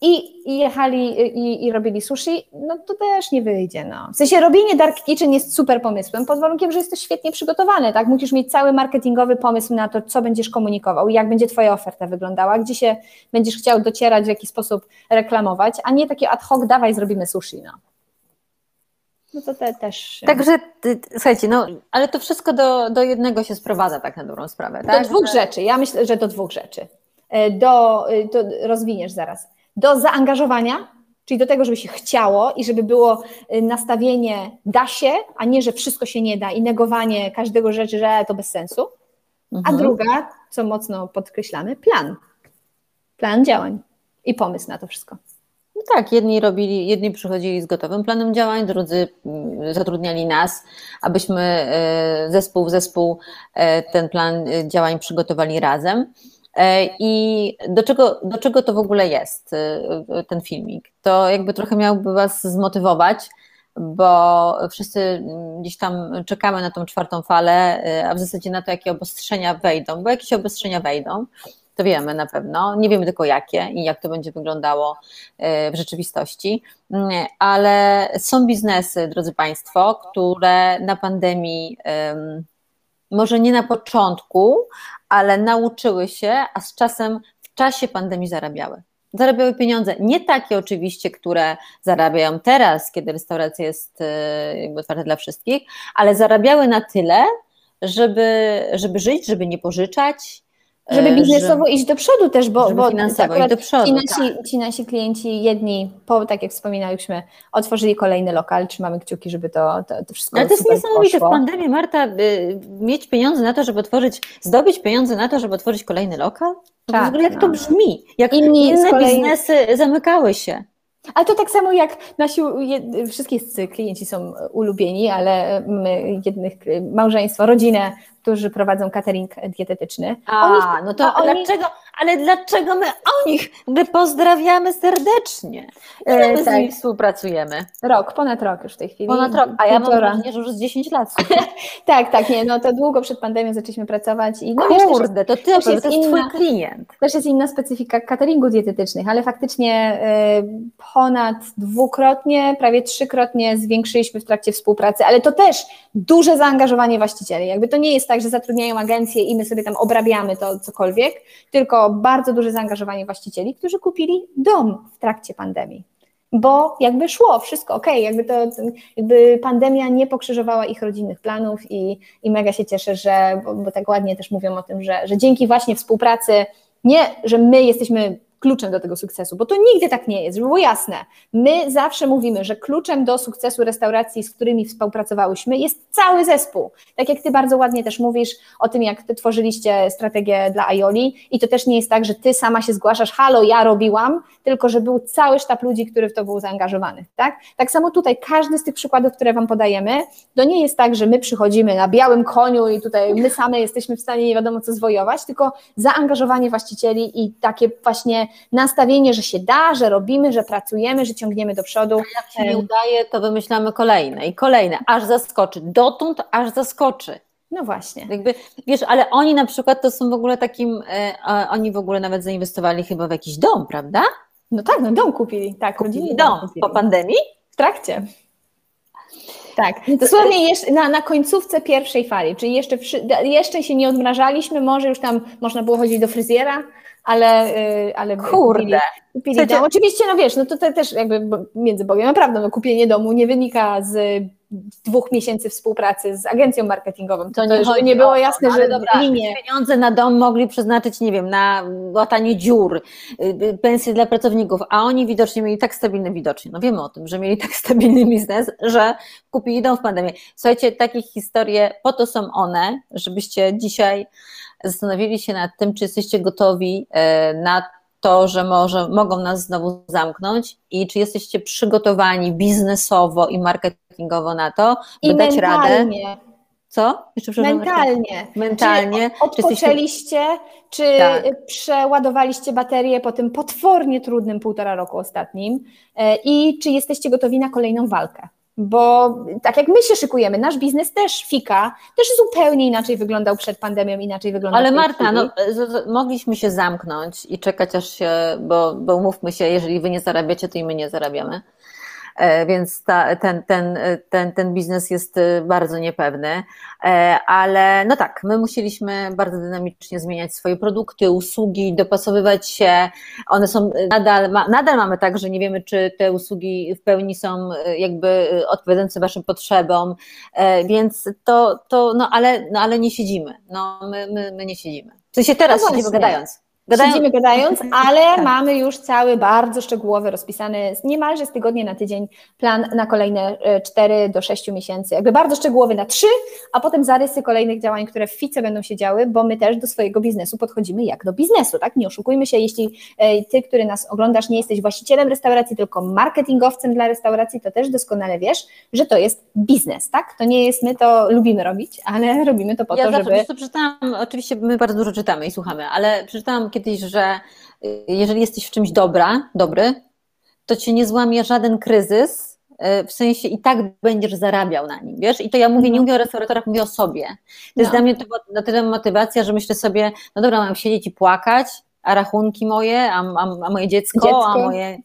i, i jechali i, i, robili sushi, no to też nie wyjdzie. No. W sensie robienie dark kitchen jest super pomysłem, pod warunkiem, że jesteś świetnie przygotowany, tak? Musisz mieć cały marketingowy pomysł na to, co będziesz komunikował, jak będzie twoja oferta wyglądała, gdzie się będziesz chciał docierać, w jaki sposób reklamować, a nie takie ad hoc, dawaj zrobimy sushi, no. No to te, też. Także słuchajcie, no ale to wszystko do, do jednego się sprowadza tak na dobrą sprawę, tak? Do dwóch rzeczy. Ja myślę, że do dwóch rzeczy. E, do, to rozwiniesz zaraz do zaangażowania, czyli do tego, żeby się chciało i żeby było y, nastawienie da się, a nie, że wszystko się nie da i negowanie każdego rzeczy, że to bez sensu. Mhm. A druga, co mocno podkreślamy, plan. Plan działań i pomysł na to wszystko. No tak, jedni robili, jedni przychodzili z gotowym planem działań, drudzy mm, zatrudniali nas, abyśmy y, zespół w zespół y, ten plan działań przygotowali razem. E, I do czego, do czego to w ogóle jest, y, ten filmik? To jakby trochę miałby Was zmotywować, bo wszyscy gdzieś tam czekamy na tą czwartą falę, a w zasadzie na to, jakie obostrzenia wejdą, bo jakieś obostrzenia wejdą, to wiemy na pewno, nie wiemy tylko jakie i jak to będzie wyglądało w rzeczywistości, ale są biznesy, drodzy Państwo, które na pandemii może nie na początku, ale nauczyły się, a z czasem w czasie pandemii zarabiały. Zarabiały pieniądze, nie takie oczywiście, które zarabiają teraz, kiedy restauracja jest e, jakby otwarta dla wszystkich, ale zarabiały na tyle, żeby, żeby żyć, żeby nie pożyczać, żeby e, biznesowo że, iść do przodu też, bo, bo finansowo iść do przodu. Ci nasi, tak. ci nasi klienci, jedni, po, tak jak wspominaliśmy, otworzyli kolejny lokal, trzymamy kciuki, żeby to, to, to wszystko Ale to jest niesamowite poszło. w pandemii, Marta, mieć pieniądze na to, żeby otworzyć, zdobyć pieniądze na to, żeby otworzyć kolejny lokal? Tak, w ogóle jak no. to brzmi? Jak Inni inne kolei... biznesy zamykały się. Ale to tak samo jak nasi wszystkie klienci są ulubieni, ale my jednych małżeństwo, rodzinę którzy prowadzą catering dietetyczny. A, oni, no to oni... dlaczego, ale dlaczego my o nich my pozdrawiamy serdecznie? Ile e, my tak. z nimi współpracujemy? Rok, ponad rok już w tej chwili. Ponad rok, a ja mam wrażenie, że już z 10 lat. tak, tak, nie, no to długo przed pandemią zaczęliśmy pracować. I, no, Kurde, to ty, to jest, to jest inna, twój klient. Też jest inna specyfika cateringu dietetycznych, ale faktycznie y, ponad dwukrotnie, prawie trzykrotnie zwiększyliśmy w trakcie współpracy, ale to też duże zaangażowanie właścicieli. Jakby to nie jest tak, że zatrudniają agencje i my sobie tam obrabiamy to cokolwiek, tylko bardzo duże zaangażowanie właścicieli, którzy kupili dom w trakcie pandemii. Bo jakby szło wszystko ok, jakby to jakby pandemia nie pokrzyżowała ich rodzinnych planów i, i mega się cieszę, że, bo, bo tak ładnie też mówią o tym, że, że dzięki właśnie współpracy, nie, że my jesteśmy kluczem do tego sukcesu, bo to nigdy tak nie jest, żeby było jasne. My zawsze mówimy, że kluczem do sukcesu restauracji, z którymi współpracowałyśmy, jest cały zespół. Tak jak ty bardzo ładnie też mówisz o tym, jak ty tworzyliście strategię dla Aioli i to też nie jest tak, że ty sama się zgłaszasz, halo, ja robiłam, tylko że był cały sztab ludzi, który w to był zaangażowany. Tak, tak samo tutaj każdy z tych przykładów, które wam podajemy, to nie jest tak, że my przychodzimy na białym koniu i tutaj my same jesteśmy w stanie nie wiadomo co zwojować, tylko zaangażowanie właścicieli i takie właśnie nastawienie, że się da, że robimy, że pracujemy, że ciągniemy do przodu. A jak się nie udaje, to wymyślamy kolejne i kolejne, aż zaskoczy. Dotąd aż zaskoczy. No właśnie. Jakby, wiesz, ale oni na przykład to są w ogóle takim, e, oni w ogóle nawet zainwestowali chyba w jakiś dom, prawda? No tak, no dom kupili, tak, kupili dom. Kupili. Po pandemii? W trakcie. Tak, dosłownie jeszcze na, na końcówce pierwszej fali, czyli jeszcze, jeszcze się nie odmrażaliśmy, może już tam można było chodzić do fryzjera, ale, y, ale Kurde. kupili, kupili dom. Oczywiście, no wiesz, no to, też jakby między Bogiem, naprawdę no, kupienie domu nie wynika z dwóch miesięcy współpracy z agencją marketingową. To, to nie, nie było jasne, że dobra, linie. pieniądze na dom mogli przeznaczyć, nie wiem, na łatanie dziur, y, y, pensje dla pracowników, a oni widocznie mieli tak stabilny, widocznie, no wiemy o tym, że mieli tak stabilny biznes, że kupili dom w pandemii. Słuchajcie, takie historie, po to są one, żebyście dzisiaj zastanowili się nad tym, czy jesteście gotowi e, na to, że może, mogą nas znowu zamknąć i czy jesteście przygotowani biznesowo i marketingowo na to, by I dać mentalnie. radę. Co? Jeszcze mentalnie. Mentalnie. Czy odpoczęliście, czy, czy tak. przeładowaliście baterię po tym potwornie trudnym półtora roku ostatnim e, i czy jesteście gotowi na kolejną walkę? Bo tak jak my się szykujemy, nasz biznes też fika, też zupełnie inaczej wyglądał przed pandemią, inaczej wyglądał Ale Marta, no, mogliśmy się zamknąć i czekać aż się, bo, bo umówmy się, jeżeli wy nie zarabiacie, to i my nie zarabiamy. E, więc ta, ten, ten, ten, ten biznes jest e, bardzo niepewny, e, ale no tak, my musieliśmy bardzo dynamicznie zmieniać swoje produkty, usługi, dopasowywać się, one są nadal, nadal mamy tak, że nie wiemy, czy te usługi w pełni są jakby odpowiadające Waszym potrzebom, więc to, to no ale, no ale nie siedzimy, no my, my, my nie siedzimy. W sensie teraz no siedzimy gadając. Gadają... Siedzimy gadając, ale tak. mamy już cały bardzo szczegółowy, rozpisany niemalże z tygodnia na tydzień plan na kolejne 4 e, do 6 miesięcy. Jakby bardzo szczegółowy na 3, a potem zarysy kolejnych działań, które w FICE będą się działy, bo my też do swojego biznesu podchodzimy jak do biznesu, tak? Nie oszukujmy się, jeśli e, ty, który nas oglądasz, nie jesteś właścicielem restauracji, tylko marketingowcem dla restauracji, to też doskonale wiesz, że to jest biznes, tak? To nie jest, my to lubimy robić, ale robimy to po ja to, zawsze, żeby... Ja przeczytałam, oczywiście my bardzo dużo czytamy i słuchamy, ale przeczytałam kiedyś, że y, jeżeli jesteś w czymś dobra, dobry, to cię nie złamie żaden kryzys, y, w sensie i tak będziesz zarabiał na nim, wiesz? I to ja mówię, nie mhm. mówię o restauratorach, mówię o sobie. To no. jest dla mnie to na tyle motywacja, że myślę sobie, no dobra, mam siedzieć i płakać, a rachunki moje, a, a, a moje dziecko, dziecko, a moje...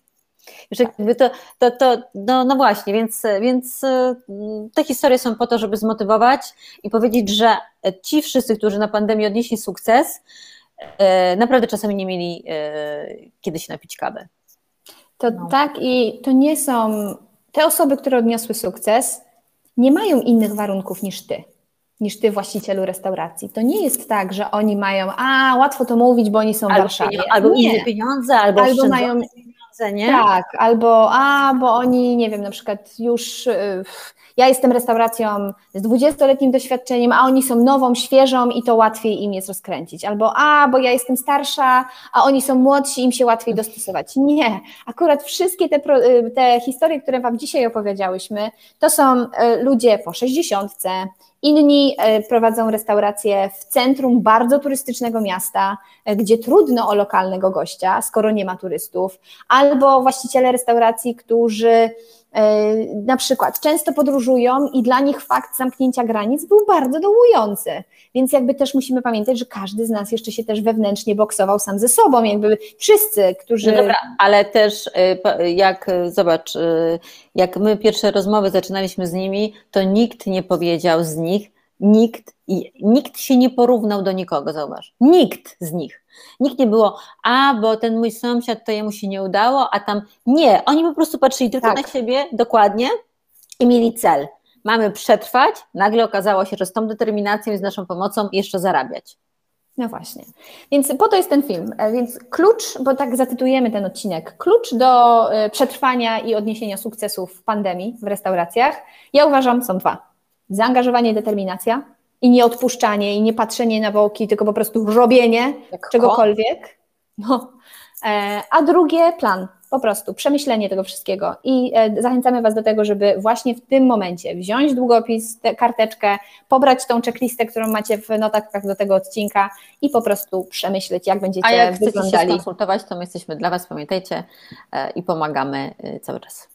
Wiesz, jakby to, to, to no, no właśnie, więc, więc y, te historie są po to, żeby zmotywować i powiedzieć, że ci wszyscy, którzy na pandemii odnieśli sukces, naprawdę czasami nie mieli e, kiedy się napić kawy. To no. tak i to nie są, te osoby, które odniosły sukces, nie mają innych warunków niż ty, niż ty właścicielu restauracji. To nie jest tak, że oni mają, a łatwo to mówić, bo oni są albo w Warszawie. albo nie. inne pieniądze, albo, albo mają pieniądze, nie? Tak, albo a, bo oni, nie wiem, na przykład już... Yy, ja jestem restauracją z 20-letnim doświadczeniem, a oni są nową, świeżą i to łatwiej im jest rozkręcić. Albo a, bo ja jestem starsza, a oni są młodsi, im się łatwiej dostosować. Nie, akurat wszystkie te, te historie, które Wam dzisiaj opowiedziałyśmy, to są e, ludzie po 60, Inni e, prowadzą restauracje w centrum bardzo turystycznego miasta, gdzie trudno o lokalnego gościa, skoro nie ma turystów, albo właściciele restauracji, którzy na przykład często podróżują i dla nich fakt zamknięcia granic był bardzo dołujący. Więc jakby też musimy pamiętać, że każdy z nas jeszcze się też wewnętrznie boksował sam ze sobą, jakby wszyscy, którzy... No dobra, ale też y, jak, zobacz, y, jak my pierwsze rozmowy zaczynaliśmy z nimi, to nikt nie powiedział z nich, nikt, nikt się nie porównał do nikogo, zauważ, nikt z nich. Nikt nie było, a bo ten mój sąsiad to jemu się nie udało, a tam nie. Oni po prostu patrzyli tylko tak. na siebie dokładnie i mieli cel. Mamy przetrwać, nagle okazało się, że z tą determinacją i z naszą pomocą jeszcze zarabiać. No właśnie. Więc po to jest ten film. E, więc klucz, bo tak zatytułujemy ten odcinek, klucz do e, przetrwania i odniesienia sukcesów w pandemii w restauracjach, ja uważam są dwa. Zaangażowanie i determinacja i nie odpuszczanie, i nie patrzenie na boki, tylko po prostu robienie Jak czegokolwiek. No. E, a drugie plan, po prostu przemyślenie tego wszystkiego. I e, zachęcamy Was do tego, żeby właśnie w tym momencie wziąć długopis, tę karteczkę, pobrać tą checklistę, którą macie w notatkach do tego odcinka i po prostu przemyśleć, jak będziecie A jak wyglądali. chcecie się skonsultować, to my jesteśmy dla Was, pamiętajcie, e, i pomagamy cały czas.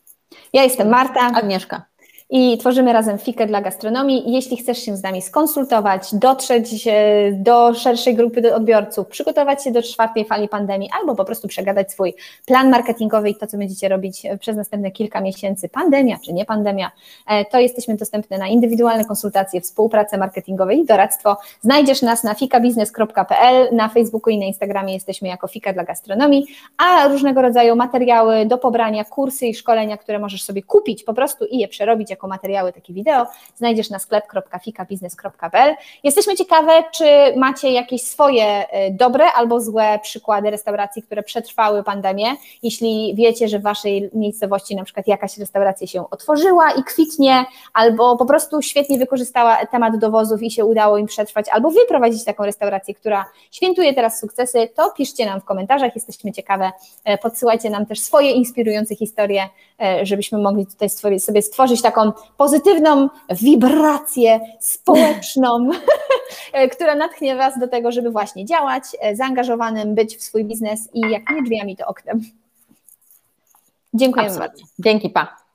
Ja jestem Marta. Agnieszka i tworzymy razem fikę dla gastronomii. Jeśli chcesz się z nami skonsultować, dotrzeć do szerszej grupy odbiorców, przygotować się do czwartej fali pandemii albo po prostu przegadać swój plan marketingowy i to, co będziecie robić przez następne kilka miesięcy, pandemia czy nie pandemia, e, to jesteśmy dostępne na indywidualne konsultacje, współpracę marketingową i doradztwo. Znajdziesz nas na fikabiznes.pl, na Facebooku i na Instagramie jesteśmy jako Fika dla Gastronomii, a różnego rodzaju materiały do pobrania, kursy i szkolenia, które możesz sobie kupić po prostu i je przerobić jako materiały, takie wideo, znajdziesz na sklep.fikabiznes.pl. Jesteśmy ciekawe, czy macie jakieś swoje e, dobre albo złe przykłady restauracji, które przetrwały pandemię. Jeśli wiecie, że w waszej miejscowości na przykład jakaś restauracja się otworzyła i kwitnie, albo po prostu świetnie wykorzystała temat dowozów i się udało im przetrwać, albo wyprowadzić taką restaurację, która świętuje teraz sukcesy, to piszcie nam w komentarzach, jesteśmy ciekawe. E, podsyłajcie nam też swoje inspirujące historie, e, żebyśmy mogli tutaj sobie stworzyć taką pozytywną wibrację społeczną, która natchnie Was do tego, żeby właśnie działać, e, zaangażowanym, być w swój biznes i jak nie drzwiami, to oknem. Dziękuję bardzo. Dzięki, pa.